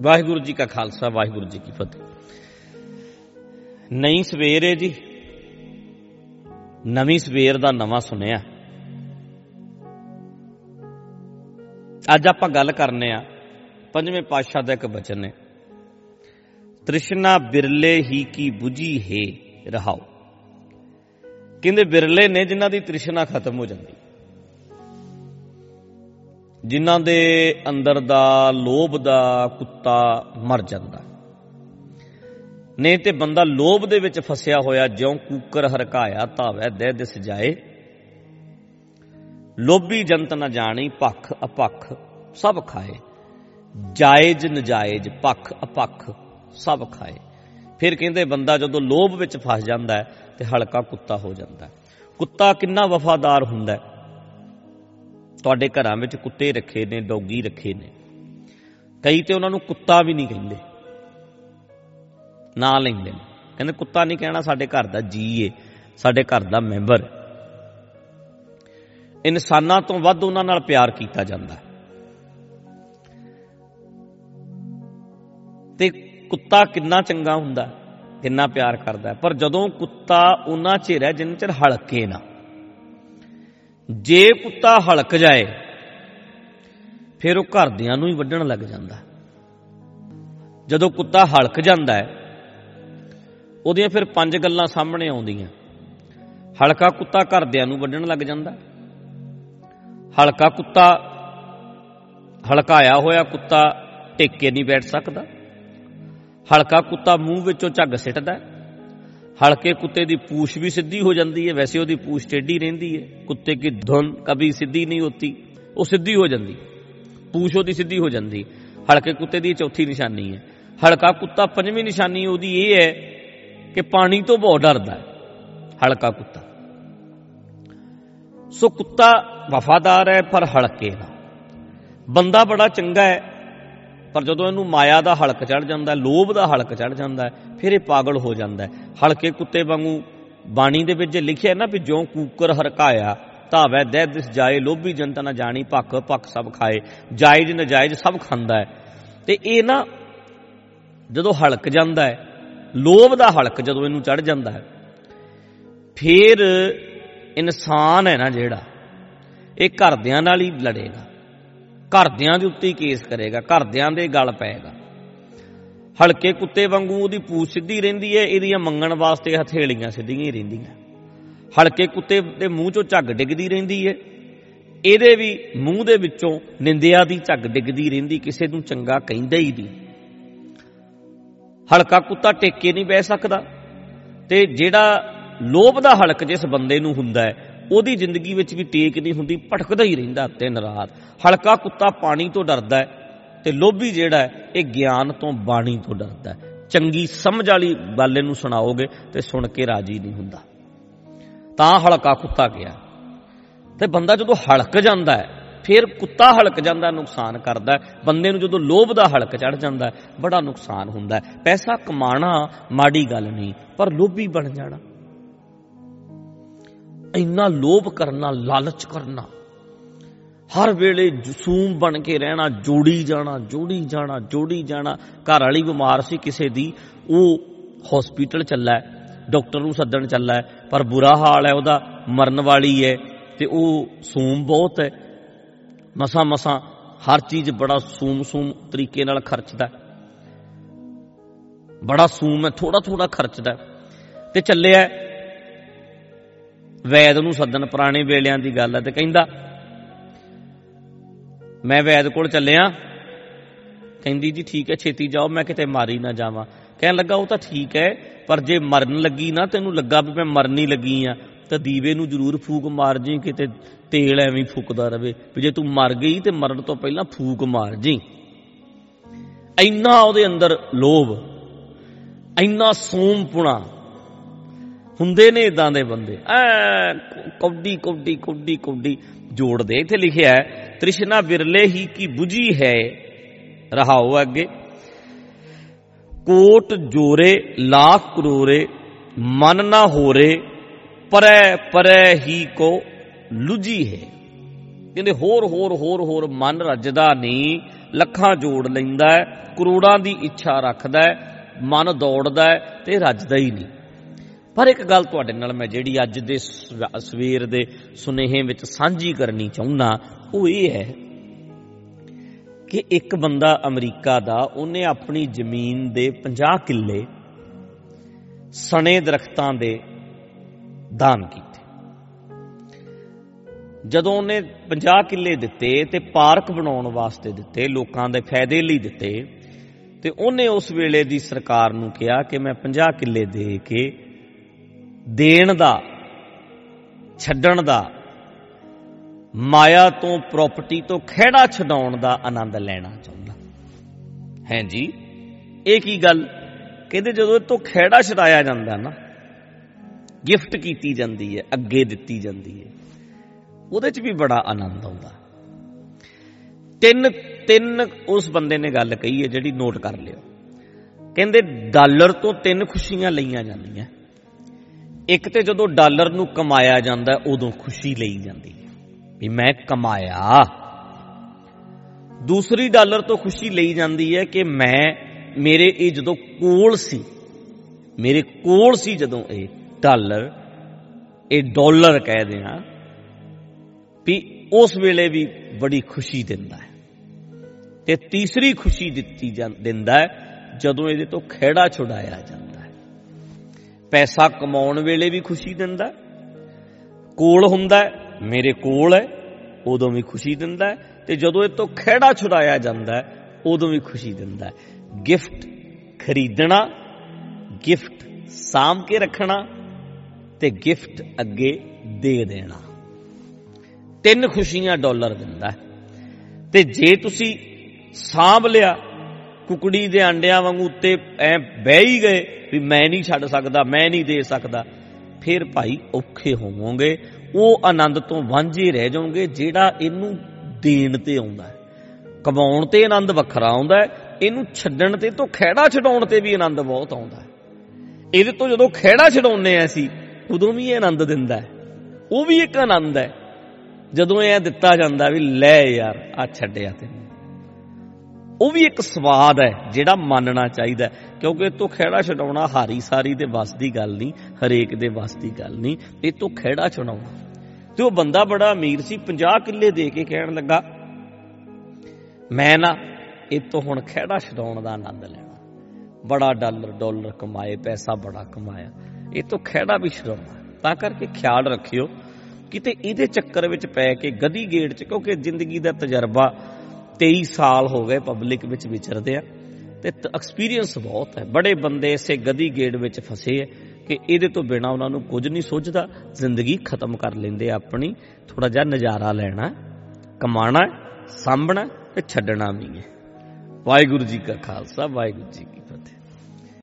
ਵਾਹਿਗੁਰੂ ਜੀ ਕਾ ਖਾਲਸਾ, ਵਾਹਿਗੁਰੂ ਜੀ ਕੀ ਫਤਿਹ। ਨਈ ਸਵੇਰ ਹੈ ਜੀ। ਨਵੀਂ ਸਵੇਰ ਦਾ ਨਵਾਂ ਸੁਨੇਹਾ। ਅੱਜ ਆਪਾਂ ਗੱਲ ਕਰਨੇ ਆ, ਪੰਜਵੇਂ ਪਾਤਸ਼ਾਹ ਦਾ ਇੱਕ ਬਚਨ ਹੈ ਤ੍ਰਿਸ਼ਨਾ ਬਿਰਲੇ ਹੀ ਕੀ 부ਜੀ ਹੈ ਰਹਾਓ ਕਹਿੰਦੇ ਬਿਰਲੇ ਨੇ ਜਿਨ੍ਹਾਂ ਦੀ ਤ੍ਰਿਸ਼ਨਾ ਖਤਮ ਹੋ ਜਾਂਦੀ। ਜਿਨ੍ਹਾਂ ਦੇ ਅੰਦਰ ਦਾ ਲੋਭ ਦਾ ਕੁੱਤਾ ਮਰ ਜਾਂਦਾ। ਨੇ ਤੇ ਬੰਦਾ ਲੋਭ ਦੇ ਵਿੱਚ ਫਸਿਆ ਹੋਇਆ, ਜਿਉਂ ਕੂਕਰ ਹਰਕਾਇਆ ਧਾਵੈ ਦੇ ਦਿਸ ਜਾਏ। ਲੋਭੀ ਜੰਤ ਨਾ ਜਾਣੀ ਪੱਖ ਅਪੱਖ ਸਭ ਖਾਏ। ਜਾਇਜ਼ ਨਜਾਇਜ਼ ਪੱਖ ਅਪੱਖ ਸਭ ਖਾਏ। ਫਿਰ ਕਹਿੰਦੇ ਬੰਦਾ ਜਦੋਂ ਲੋਭ ਵਿੱਚ ਫਸ ਜਾਂਦਾ ਹੈ ਤੇ ਹਲਕਾ ਕੁੱਤਾ ਹੋ ਜਾਂਦਾ ਹੈ। ਕੁੱਤਾ ਕਿੰਨਾ ਵਫਾਦਾਰ ਹੁੰਦਾ ਹੈ। ਤੁਹਾਡੇ ਘਰਾਂ ਵਿੱਚ ਕੁੱਤੇ ਰੱਖੇ ਨੇ, ਡੌਗੀ ਰੱਖੇ ਨੇ। ਕਈ ਤੇ ਉਹਨਾਂ ਨੂੰ ਕੁੱਤਾ ਵੀ ਨਹੀਂ ਕਹਿੰਦੇ। ਨਾਂ ਲੈਂਦੇ ਨੇ। ਕਹਿੰਦੇ ਕੁੱਤਾ ਨਹੀਂ ਕਹਿਣਾ, ਸਾਡੇ ਘਰ ਦਾ ਜੀ ਏ, ਸਾਡੇ ਘਰ ਦਾ ਮੈਂਬਰ। ਇਨਸਾਨਾਂ ਤੋਂ ਵੱਧ ਉਹਨਾਂ ਨਾਲ ਪਿਆਰ ਕੀਤਾ ਜਾਂਦਾ। ਹੈ ਤੇ ਕੁੱਤਾ ਕਿੰਨਾ ਚੰਗਾ ਹੁੰਦਾ, ਕਿੰਨਾ ਪਿਆਰ ਕਰਦਾ। ਪਰ ਜਦੋਂ ਕੁੱਤਾ ਉਹਨਾਂ ਚਿਰ ਹੈ ਜਿੰਨ ਚਿਰ ਹਲਕੇ ਨਾ। ਜੇ ਕੁੱਤਾ ਹਲਕ ਜਾਏ, ਫਿਰ ਉਹ ਘਰਦਿਆਂ ਨੂੰ ਹੀ ਵੱਢਣ ਲੱਗ ਜਾਂਦਾ। ਜਦੋਂ ਕੁੱਤਾ ਹਲਕ ਜਾਂਦਾ ਹੈ, ਉਹਦੀਆਂ ਫਿਰ ਪੰਜ ਗੱਲਾਂ ਸਾਹਮਣੇ ਆਉਂਦੀਆਂ। ਹਲਕਾ ਕੁੱਤਾ ਘਰਦਿਆਂ ਨੂੰ ਵੱਢਣ ਲੱਗ ਜਾਂਦਾ। ਹਲਕਾ ਕੁੱਤਾ ਹਲਕਾਇਆ ਹੋਇਆ ਕੁੱਤਾ ਟਿਕ ਕੇ ਨਹੀਂ ਬੈਠ ਸਕਦਾ। ਹਲਕਾ ਕੁੱਤਾ ਮੂੰਹ ਵਿੱਚੋਂ ਝੱਗ ਸਿੱਟਦਾ ਹਲਕੇ ਕੁੱਤੇ ਦੀ ਪੂਛ ਵੀ ਸਿੱਧੀ ਹੋ ਜਾਂਦੀ ਹੈ, ਵੈਸੇ ਉਹਦੀ ਪੂਛ ਟੇਢੀ ਰਹਿੰਦੀ ਹੈ। ਕੁੱਤੇ ਦੀ ਧੁਨ ਕभी ਸਿੱਧੀ ਨਹੀਂ ਹੁੰਦੀ, ਉਹ ਸਿੱਧੀ ਹੋ ਜਾਂਦੀ। ਪੂਛ ਉਹਦੀ ਸਿੱਧੀ ਹੋ ਜਾਂਦੀ। ਹਲਕੇ ਕੁੱਤੇ ਦੀ ਚੌਥੀ ਨਿਸ਼ਾਨੀ ਹੈ। ਹਲਕਾ ਕੁੱਤਾ ਪੰਜਵੀਂ ਨਿਸ਼ਾਨੀ ਉਹਦੀ ਇਹ ਹੈ ਕਿ ਪਾਣੀ ਤੋਂ ਬਹੁਤ ਡਰਦਾ ਹੈ, ਹਲਕਾ ਕੁੱਤਾ। ਸੋ ਕੁੱਤਾ ਵਫਾਦਾਰ ਹੈ ਪਰ ਹਲਕੇ ਦਾ। ਬੰਦਾ ਬੜਾ ਚੰਗਾ ਹੈ ਪਰ ਜਦੋਂ ਇਹਨੂੰ ਮਾਇਆ ਦਾ ਹਲਕ ਚੜ ਜਾਂਦਾ, ਲੋਭ ਦਾ ਹਲਕ ਚੜ ਜਾਂਦਾ, ਫਿਰ ਇਹ ਪਾਗਲ ਹੋ ਜਾਂਦਾ ਹਲਕੇ ਕੁੱਤੇ ਵਾਂਗੂ ਬਾਣੀ ਦੇ ਵਿੱਚ ਲਿਖਿਆ ਨਾ ਵੀ ਜਿਉਂ ਕੂਕਰ ਹਰਕਾਇਆ, ਧਾਵੈ ਦੇ ਦਿਸ ਜਾਏ, ਲੋਭੀ ਜਨਤਾ ਨਾ ਜਾਣੀ, ਭੱਖ ਭੱਖ ਸਭ ਖਾਏ, ਜਾਇਜ਼ ਨਜਾਇਜ਼ ਸਭ ਖਾਂਦਾ ਹੈ। ਤੇ ਇਹ ਨਾ ਜਦੋਂ ਹਲਕ ਜਾਂਦਾ ਹੈ, ਲੋਭ ਦਾ ਹਲਕ ਜਦੋਂ ਇਹਨੂੰ ਚੜ ਜਾਂਦਾ ਹੈ, ਫਿਰ ਇਨਸਾਨ ਹੈ ਨਾ ਜਿਹੜਾ, ਇਹ ਘਰਦਿਆਂ ਨਾਲ ਹੀ ਲੜੇਗਾ। ਘਰਦਿਆਂ ਦੇ ਉੱਤੇ ਹੀ ਕੇਸ ਕਰੇਗਾ, ਘਰਦਿਆਂ ਦੇ ਗਲ ਪਏਗਾ। ਹਲਕੇ ਕੁੱਤੇ ਵਾਂਗੂ ਉਹਦੀ ਪੂਛ ਸਿੱਧੀ ਰਹਿੰਦੀ ਹੈ ਇਹਦੀਆਂ ਮੰਗਣ ਵਾਸਤੇ ਹਥੇਲੀਆਂ ਸਿੱਧੀਆਂ ਹੀ ਰਹਿੰਦੀਆਂ। ਹਲਕੇ ਕੁੱਤੇ ਦੇ ਮੂੰਹ ਚੋਂ ਝੱਗ ਡਿੱਗਦੀ ਰਹਿੰਦੀ ਹੈ ਇਹਦੇ ਵੀ ਮੂੰਹ ਦੇ ਵਿੱਚੋਂ ਨਿੰਦਿਆ ਦੀ ਝੱਗ ਡਿੱਗਦੀ ਰਹਿੰਦੀ, ਕਿਸੇ ਨੂੰ ਚੰਗਾ ਕਹਿੰਦਾ ਹੀ ਨਹੀਂ। ਹਲਕਾ ਕੁੱਤਾ ਟੇਕੇ ਨਹੀਂ ਬਹਿ ਸਕਦਾ, ਤੇ ਜਿਹੜਾ ਲੋਭ ਦਾ ਹਲਕ ਜਿਸ ਬੰਦੇ ਨੂੰ ਹੁੰਦਾ ਹੈ ਉਹਦੀ ਜ਼ਿੰਦਗੀ ਵਿੱਚ ਵੀ ਟੇਕ ਨਹੀਂ ਹੁੰਦੀ, ਭਟਕਦਾ ਹੀ ਰਹਿੰਦਾ ਦਿਨ ਰਾਤ। ਹਲਕਾ ਕੁੱਤਾ ਪਾਣੀ ਤੋਂ ਡਰਦਾ ਹੈ ਤੇ ਲੋਭੀ ਜਿਹੜਾ ਹੈ, ਇਹ ਗਿਆਨ ਤੋਂ ਬਾਣੀ ਤੋਂ ਡਰਦਾ ਹੈ। ਚੰਗੀ ਸਮਝ ਵਾਲੀ ਗੱਲ ਇਹਨੂੰ ਸੁਣਾਓਗੇ ਤੇ ਸੁਣ ਕੇ ਰਾਜੀ ਨਹੀਂ ਹੁੰਦਾ। ਤਾਂ ਹਲਕਾ ਕੁੱਤਾ ਗਿਆ। ਤੇ ਬੰਦਾ ਜਦੋਂ ਹਲਕ ਜਾਂਦਾ ਹੈ, ਫਿਰ ਕੁੱਤਾ ਹਲਕ ਜਾਂਦਾ ਨੁਕਸਾਨ ਕਰਦਾ ਬੰਦੇ ਨੂੰ ਜਦੋਂ ਲੋਭ ਦਾ ਹਲਕ ਚੜ ਜਾਂਦਾ ਬੜਾ ਨੁਕਸਾਨ ਹੁੰਦਾ ਪੈਸਾ ਕਮਾਣਾ ਮਾੜੀ ਗੱਲ ਨਹੀਂ, ਪਰ ਲੋਭੀ ਬਣ ਜਾਣਾ। ਇੰਨਾ ਲੋਭ ਕਰਨਾ, ਲਾਲਚ ਕਰਨਾ। ਹਰ ਵੇਲੇ ਜਸੂਮ ਬਣ ਕੇ ਰਹਿਣਾ, ਜੋੜੀ ਜਾਣਾ ਜੋੜੀ ਜਾਣਾ ਜੋੜੀ ਜਾਣਾ। ਘਰ ਵਾਲੀ ਬਿਮਾਰ ਸੀ ਕਿਸੇ ਦੀ, ਉਹ ਹਸਪੀਟਲ ਚੱਲਾ ਡਾਕਟਰ ਨੂੰ ਸੱਦਣ ਚੱਲਾ, ਪਰ ਬੁਰਾ ਹਾਲ ਹੈ ਉਹਦਾ, ਮਰਨ ਵਾਲੀ ਹੈ ਤੇ ਉਹ ਸੂਮ ਬਹੁਤ ਹੈ। ਮਸਾ ਮਸਾ ਹਰ ਚੀਜ਼ ਬੜਾ ਸੂਮ ਸੂਮ ਤਰੀਕੇ ਨਾਲ ਖਰਚਦਾ ਬੜਾ ਸੂਮ ਹੈ ਥੋੜਾ ਥੋੜਾ ਖਰਚਦਾ ਤੇ ਚੱਲਿਆ ਵੈਦ ਨੂੰ ਸੱਦਣ ਪੁਰਾਣੇ ਵੇਲਿਆਂ ਦੀ ਗੱਲ ਹੈ ਤੇ ਕਹਿੰਦਾ, ਮੈਂ ਵੈਦ ਕੋਲ ਚੱਲਿਆ। ਕਹਿੰਦੀ, ਜੀ ਠੀਕ ਹੈ, ਛੇਤੀ ਜਾਓ, ਮੈਂ ਕਿਤੇ ਮਾਰੀ ਨਾ ਜਾਵਾਂ। ਕਹਿਣ ਲੱਗਾ, ਉਹ ਤਾਂ ਠੀਕ ਹੈ, ਪਰ ਜੇ ਮਰਨ ਲੱਗੀ ਨਾ, ਤੈਨੂੰ ਲੱਗਾ ਵੀ ਮੈਂ ਮਰਨੀ ਲੱਗੀ ਆ, ਤਾਂ ਦੀਵੇ ਨੂੰ ਜ਼ਰੂਰ ਫੂਕ ਮਾਰ ਜੀ, ਕਿਤੇ ਤੇਲ ਐਵੇਂ ਫੁੱਕਦਾ ਰਵੇ। ਵੀ ਜੇ ਤੂੰ ਮਰ ਗਈ, ਤੇ ਮਰਨ ਤੋਂ ਪਹਿਲਾਂ ਫੂਕ ਮਾਰ ਜੀ। ਇੰਨਾ ਉਹਦੇ ਅੰਦਰ ਲੋਭ, ਇੰਨਾ ਸੋਮਪੁਣਾ ਹੁੰਦੇ ਨੇ ਇਦਾਂ ਦੇ ਬੰਦੇ। ਐ, ਕੌਡੀ ਕੌਡੀ ਕੌਡੀ ਕੌਡੀ। ਜੋੜਦੇ ਇੱਥੇ ਲਿਖਿਆ ਹੈ, ਤ੍ਰਿਸ਼ਨਾ ਵਿਰਲੇ ਹੀ ਕੀ 부ਜੀ ਹੈ ਰਹਾਓ ਅੱਗੇ। ਕੋਟ ਜੋਰੇ, ਲੱਖ ਕਰੋਰੇ, ਮਨ ਨਾ ਹੋਰੇ, ਪਰੈ ਪਰੈ ਹੀ ਕੋ ਲੁਜੀ ਹੈ। ਕਹਿੰਦੇ ਹੋਰ ਹੋਰ ਹੋਰ ਹੋਰ ਮਨ ਰੱਜਦਾ ਨਹੀਂ, ਲੱਖਾਂ ਜੋੜ ਲੈਂਦਾ ਹੈ, ਕਰੋੜਾਂ ਦੀ ਇੱਛਾ ਰੱਖਦਾ ਹੈ, ਮਨ ਦੌੜਦਾ ਹੈ ਤੇ ਰੱਜਦਾ ਹੀ ਨਹੀਂ। ਪਰ ਇੱਕ ਗੱਲ ਤੁਹਾਡੇ ਨਾਲ ਮੈਂ ਜਿਹੜੀ ਅੱਜ ਦੇ ਸਵ- ਸਵੇਰ ਦੇ ਸੁਨੇਹੇ ਵਿੱਚ ਸਾਂਝੀ ਕਰਨੀ ਚਾਹੁੰਦਾ, ਉਹ ਇਹ ਹੈ ਕਿ ਇੱਕ ਬੰਦਾ ਅਮਰੀਕਾ ਦਾ, ਉਹਨੇ ਆਪਣੀ ਜ਼ਮੀਨ ਦੇ 50 ਕਿੱਲੇ ਸਣੇ ਦਰਖਤਾਂ ਦੇ ਦਾਨ ਕੀਤੇ। ਜਦੋਂ ਉਹਨੇ 50 ਕਿੱਲੇ ਦਿੱਤੇ ਤੇ ਪਾਰਕ ਬਣਾਉਣ ਵਾਸਤੇ ਦਿੱਤੇ, ਲੋਕਾਂ ਦੇ ਫਾਇਦੇ ਲਈ ਦਿੱਤੇ, ਤੇ ਉਹਨੇ ਉਸ ਵੇਲੇ ਦੀ ਸਰਕਾਰ ਨੂੰ ਕਿਹਾ ਕਿ ਮੈਂ 50 ਕਿੱਲੇ ਦੇ ਕੇ ਦੇਣ ਦਾ, ਛੱਡਣ ਦਾ, ਮਾਇਆ ਤੋਂ ਪ੍ਰਾਪਰਟੀ ਤੋਂ ਖਿਹੜਾ ਛਡਾਉਣ ਦਾ ਆਨੰਦ ਲੈਣਾ ਚਾਹੁੰਦਾ। ਹੈ ਜੀ, ਇਹ ਕੀ ਗੱਲ? ਕਹਿੰਦੇ ਜਦੋਂ ਇਹ ਤੋਂ ਖਿਹੜਾ ਛਡਾਇਆ ਜਾਂਦਾ ਨਾ ਗਿਫਟ ਕੀਤੀ ਜਾਂਦੀ ਹੈ, ਅੱਗੇ ਦਿੱਤੀ ਜਾਂਦੀ ਹੈ, ਉਹਦੇ 'ਚ ਵੀ ਬੜਾ ਆਨੰਦ ਆਉਂਦਾ। ਤਿੰਨ ਤਿੰਨ ਉਸ ਬੰਦੇ ਨੇ ਗੱਲ ਕਹੀ ਹੈ ਜਿਹੜੀ ਨੋਟ ਕਰ ਲਿਓ। ਕਹਿੰਦੇ ਡਾਲਰ ਤੋਂ ਤਿੰਨ ਖੁਸ਼ੀਆਂ ਲਈਆਂ ਜਾਂਦੀਆਂ। ਇੱਕ ਤੇ ਜਦੋਂ ਡਾਲਰ ਨੂੰ ਕਮਾਇਆ ਜਾਂਦਾ ਹੈ, ਉਦੋਂ ਖੁਸ਼ੀ ਲਈ ਜਾਂਦੀ ਹੈ। ਵੀ ਮੈਂ ਕਮਾਇਆ। ਦੂਸਰੀ ਡਾਲਰ ਤੋਂ ਖੁਸ਼ੀ ਲਈ ਜਾਂਦੀ ਹੈ ਕਿ ਮੈਂ ਮੇਰੇ ਇਹ ਜਦੋਂ ਕੋਲ ਸੀ ਮੇਰੇ ਕੋਲ ਸੀ ਜਦੋਂ ਇਹ ਡਾਲਰ ਇਹ ਡਾਲਰ ਕਹਿਦੇ ਆ ਵੀ ਉਸ ਵੇਲੇ ਵੀ ਬੜੀ ਖੁਸ਼ੀ ਦਿੰਦਾ ਹੈ। ਤੇ ਤੀਸਰੀ ਖੁਸ਼ੀ ਦਿੱਤੀ ਜਾਂ ਦਿੰਦਾ ਹੈ ਜਦੋਂ ਇਹਦੇ ਤੋਂ ਖਿਹੜਾ ਛੁਡਾਇਆ ਜਾਂਦਾ। ਹੈ ਪੈਸਾ ਕਮਾਉਣ ਵੇਲੇ ਵੀ ਖੁਸ਼ੀ ਦਿੰਦਾ ਹੈ। ਕੋਲ ਹੁੰਦਾ ਹੈ, ਮੇਰੇ ਕੋਲ ਹੈ, ਉਦੋਂ ਵੀ ਖੁਸ਼ੀ ਦਿੰਦਾ ਹੈ ਤੇ ਜਦੋਂ ਇਹ ਤੋਂ ਖਿਹੜਾ ਛੁਡਾਇਆ ਜਾਂਦਾ ਹੈ, ਉਦੋਂ ਵੀ ਖੁਸ਼ੀ ਦਿੰਦਾ ਹੈ। ਗਿਫਟ ਖਰੀਦਣਾ, ਗਿਫਟ ਸਾਂਭ ਕੇ ਰੱਖਣਾ ਤੇ ਗਿਫਟ ਅੱਗੇ ਦੇ ਦੇਣਾ। ਤਿੰਨ ਖੁਸ਼ੀਆਂ ਡਾਲਰ ਦਿੰਦਾ ਹੈ। ਤੇ ਜੇ ਤੁਸੀਂ ਸਾਂਭ ਲਿਆ ਕੁਕੜੀ ਦੇ ਅੰਡਿਆਂ ਵਾਂਗੂ ਉੱਤੇ ਐ ਬਹਿ ਹੀ ਗਏ ਵੀ ਮੈਂ ਨਹੀਂ ਛੱਡ ਸਕਦਾ, ਮੈਂ ਨਹੀਂ ਦੇ ਸਕਦਾ। ਫਿਰ ਭਾਈ ਔਖੇ ਹੋਵੋਗੇ, ਉਹ ਆਨੰਦ ਤੋਂ ਵਾਂਝੇ ਰਹਿ ਜਾਓਗੇ, ਜਿਹੜਾ ਇਹਨੂੰ ਦੇਣ ਤੇ ਆਉਂਦਾ ਹੈ। ਕਮਾਉਣ ਤੇ ਆਨੰਦ ਵੱਖਰਾ ਆਉਂਦਾ ਹੈ, ਇਹਨੂੰ ਛੱਡਣ ਤੇ ਤੋਂ ਖਿਹੜਾ ਛਡਾਉਣ ਤੇ ਵੀ ਆਨੰਦ ਬਹੁਤ ਆਉਂਦਾ ਹੈ। ਇਹਦੇ ਤੋਂ ਜਦੋਂ ਖਿਹੜਾ ਛਡਾਉਨੇ ਆ ਅਸੀਂ, ਉਦੋਂ ਵੀ ਇਹ ਆਨੰਦ ਦਿੰਦਾ ਹੈ। ਉਹ ਵੀ ਇੱਕ ਆਨੰਦ ਹੈ। ਜਦੋਂ ਇਹ ਦਿੱਤਾ ਜਾਂਦਾ ਵੀ ਲੈ ਯਾਰ ਆ ਛੱਡਿਆ ਤੈਨੂੰ। ਉਹ ਵੀ ਇੱਕ ਸਵਾਦ ਹੈ ਜਿਹੜਾ ਮੰਨਣਾ ਚਾਹੀਦਾ ਹੈ, ਕਿਉਂਕਿ ਇਹ ਤੋਂ ਖਿਹੜਾ ਛਡਾਉਣਾ ਹਾਰੀ ਸਾਰੀ ਦੇ ਵੱਸ ਦੀ ਗੱਲ ਨਹੀਂ ਹਰੇਕ ਦੇ ਵੱਸ ਦੀ ਗੱਲ ਨਹੀਂ। ਇਹ ਤੋਂ ਖਿਹੜਾ ਛਡਾਉਣਾ। ਤੇ ਉਹ ਬੰਦਾ ਬੜਾ ਅਮੀਰ ਸੀ 50 ਕਿੱਲੇ ਦੇ ਕੇ ਕਹਿਣ ਲੱਗਾ ਮੈਂ ਨਾ ਇਹ ਤੋਂ ਹੁਣ ਖਿਹੜਾ ਛਡਾਉਣ ਦਾ ਆਨੰਦ ਲੈਣਾ। ਬੜਾ ਡਾਲਰ ਡਾਲਰ ਕਮਾਏ ਪੈਸਾ ਬੜਾ ਕਮਾਇਆ। ਇਹ ਤੋਂ ਖਿਹੜਾ ਵੀ ਛਡਾਉਣਾ। ਤਾਂ ਕਰਕੇ ਖਿਆਲ ਰੱਖਿਓ ਕਿਤੇ ਇਹਦੇ ਚੱਕਰ ਵਿੱਚ ਪੈ ਕੇ ਗਦੀ ਗੇੜ ਚ ਕਿਉਂਕਿ ਜ਼ਿੰਦਗੀ ਦਾ ਤਜਰਬਾ 23 ਸਾਲ ਹੋ ਗਏ ਪਬਲਿਕ ਵਿੱਚ ਵਿਚਰਦੇ ਆ ਤੇ ਐਕਸਪੀਰੀਅੰਸ ਬਹੁਤ ਹੈ। ਬੜੇ ਬੰਦੇ ਇਸੇ ਗਦੀ ਗੇੜ ਵਿੱਚ ਫਸੇ ਹੈ ਕਿ ਇਹਦੇ ਤੋਂ ਬਿਨਾ ਉਹਨਾਂ ਨੂੰ ਕੁਝ ਨਹੀਂ ਸੁੱਝਦਾ ਜ਼ਿੰਦਗੀ ਖਤਮ ਕਰ ਲੈਂਦੇ ਆ ਆਪਣੀ। ਥੋੜਾ ਜਿਹਾ ਨਜ਼ਾਰਾ ਲੈਣਾ ਕਮਾਣਾ ਸਾਂਭਣਾ ਤੇ ਛੱਡਣਾ ਵੀ ਹੈ। ਵਾਹਿਗੁਰੂ ਜੀ ਕਾ ਖਾਲਸਾ, ਵਾਹਿਗੁਰੂ ਜੀ ਕੀ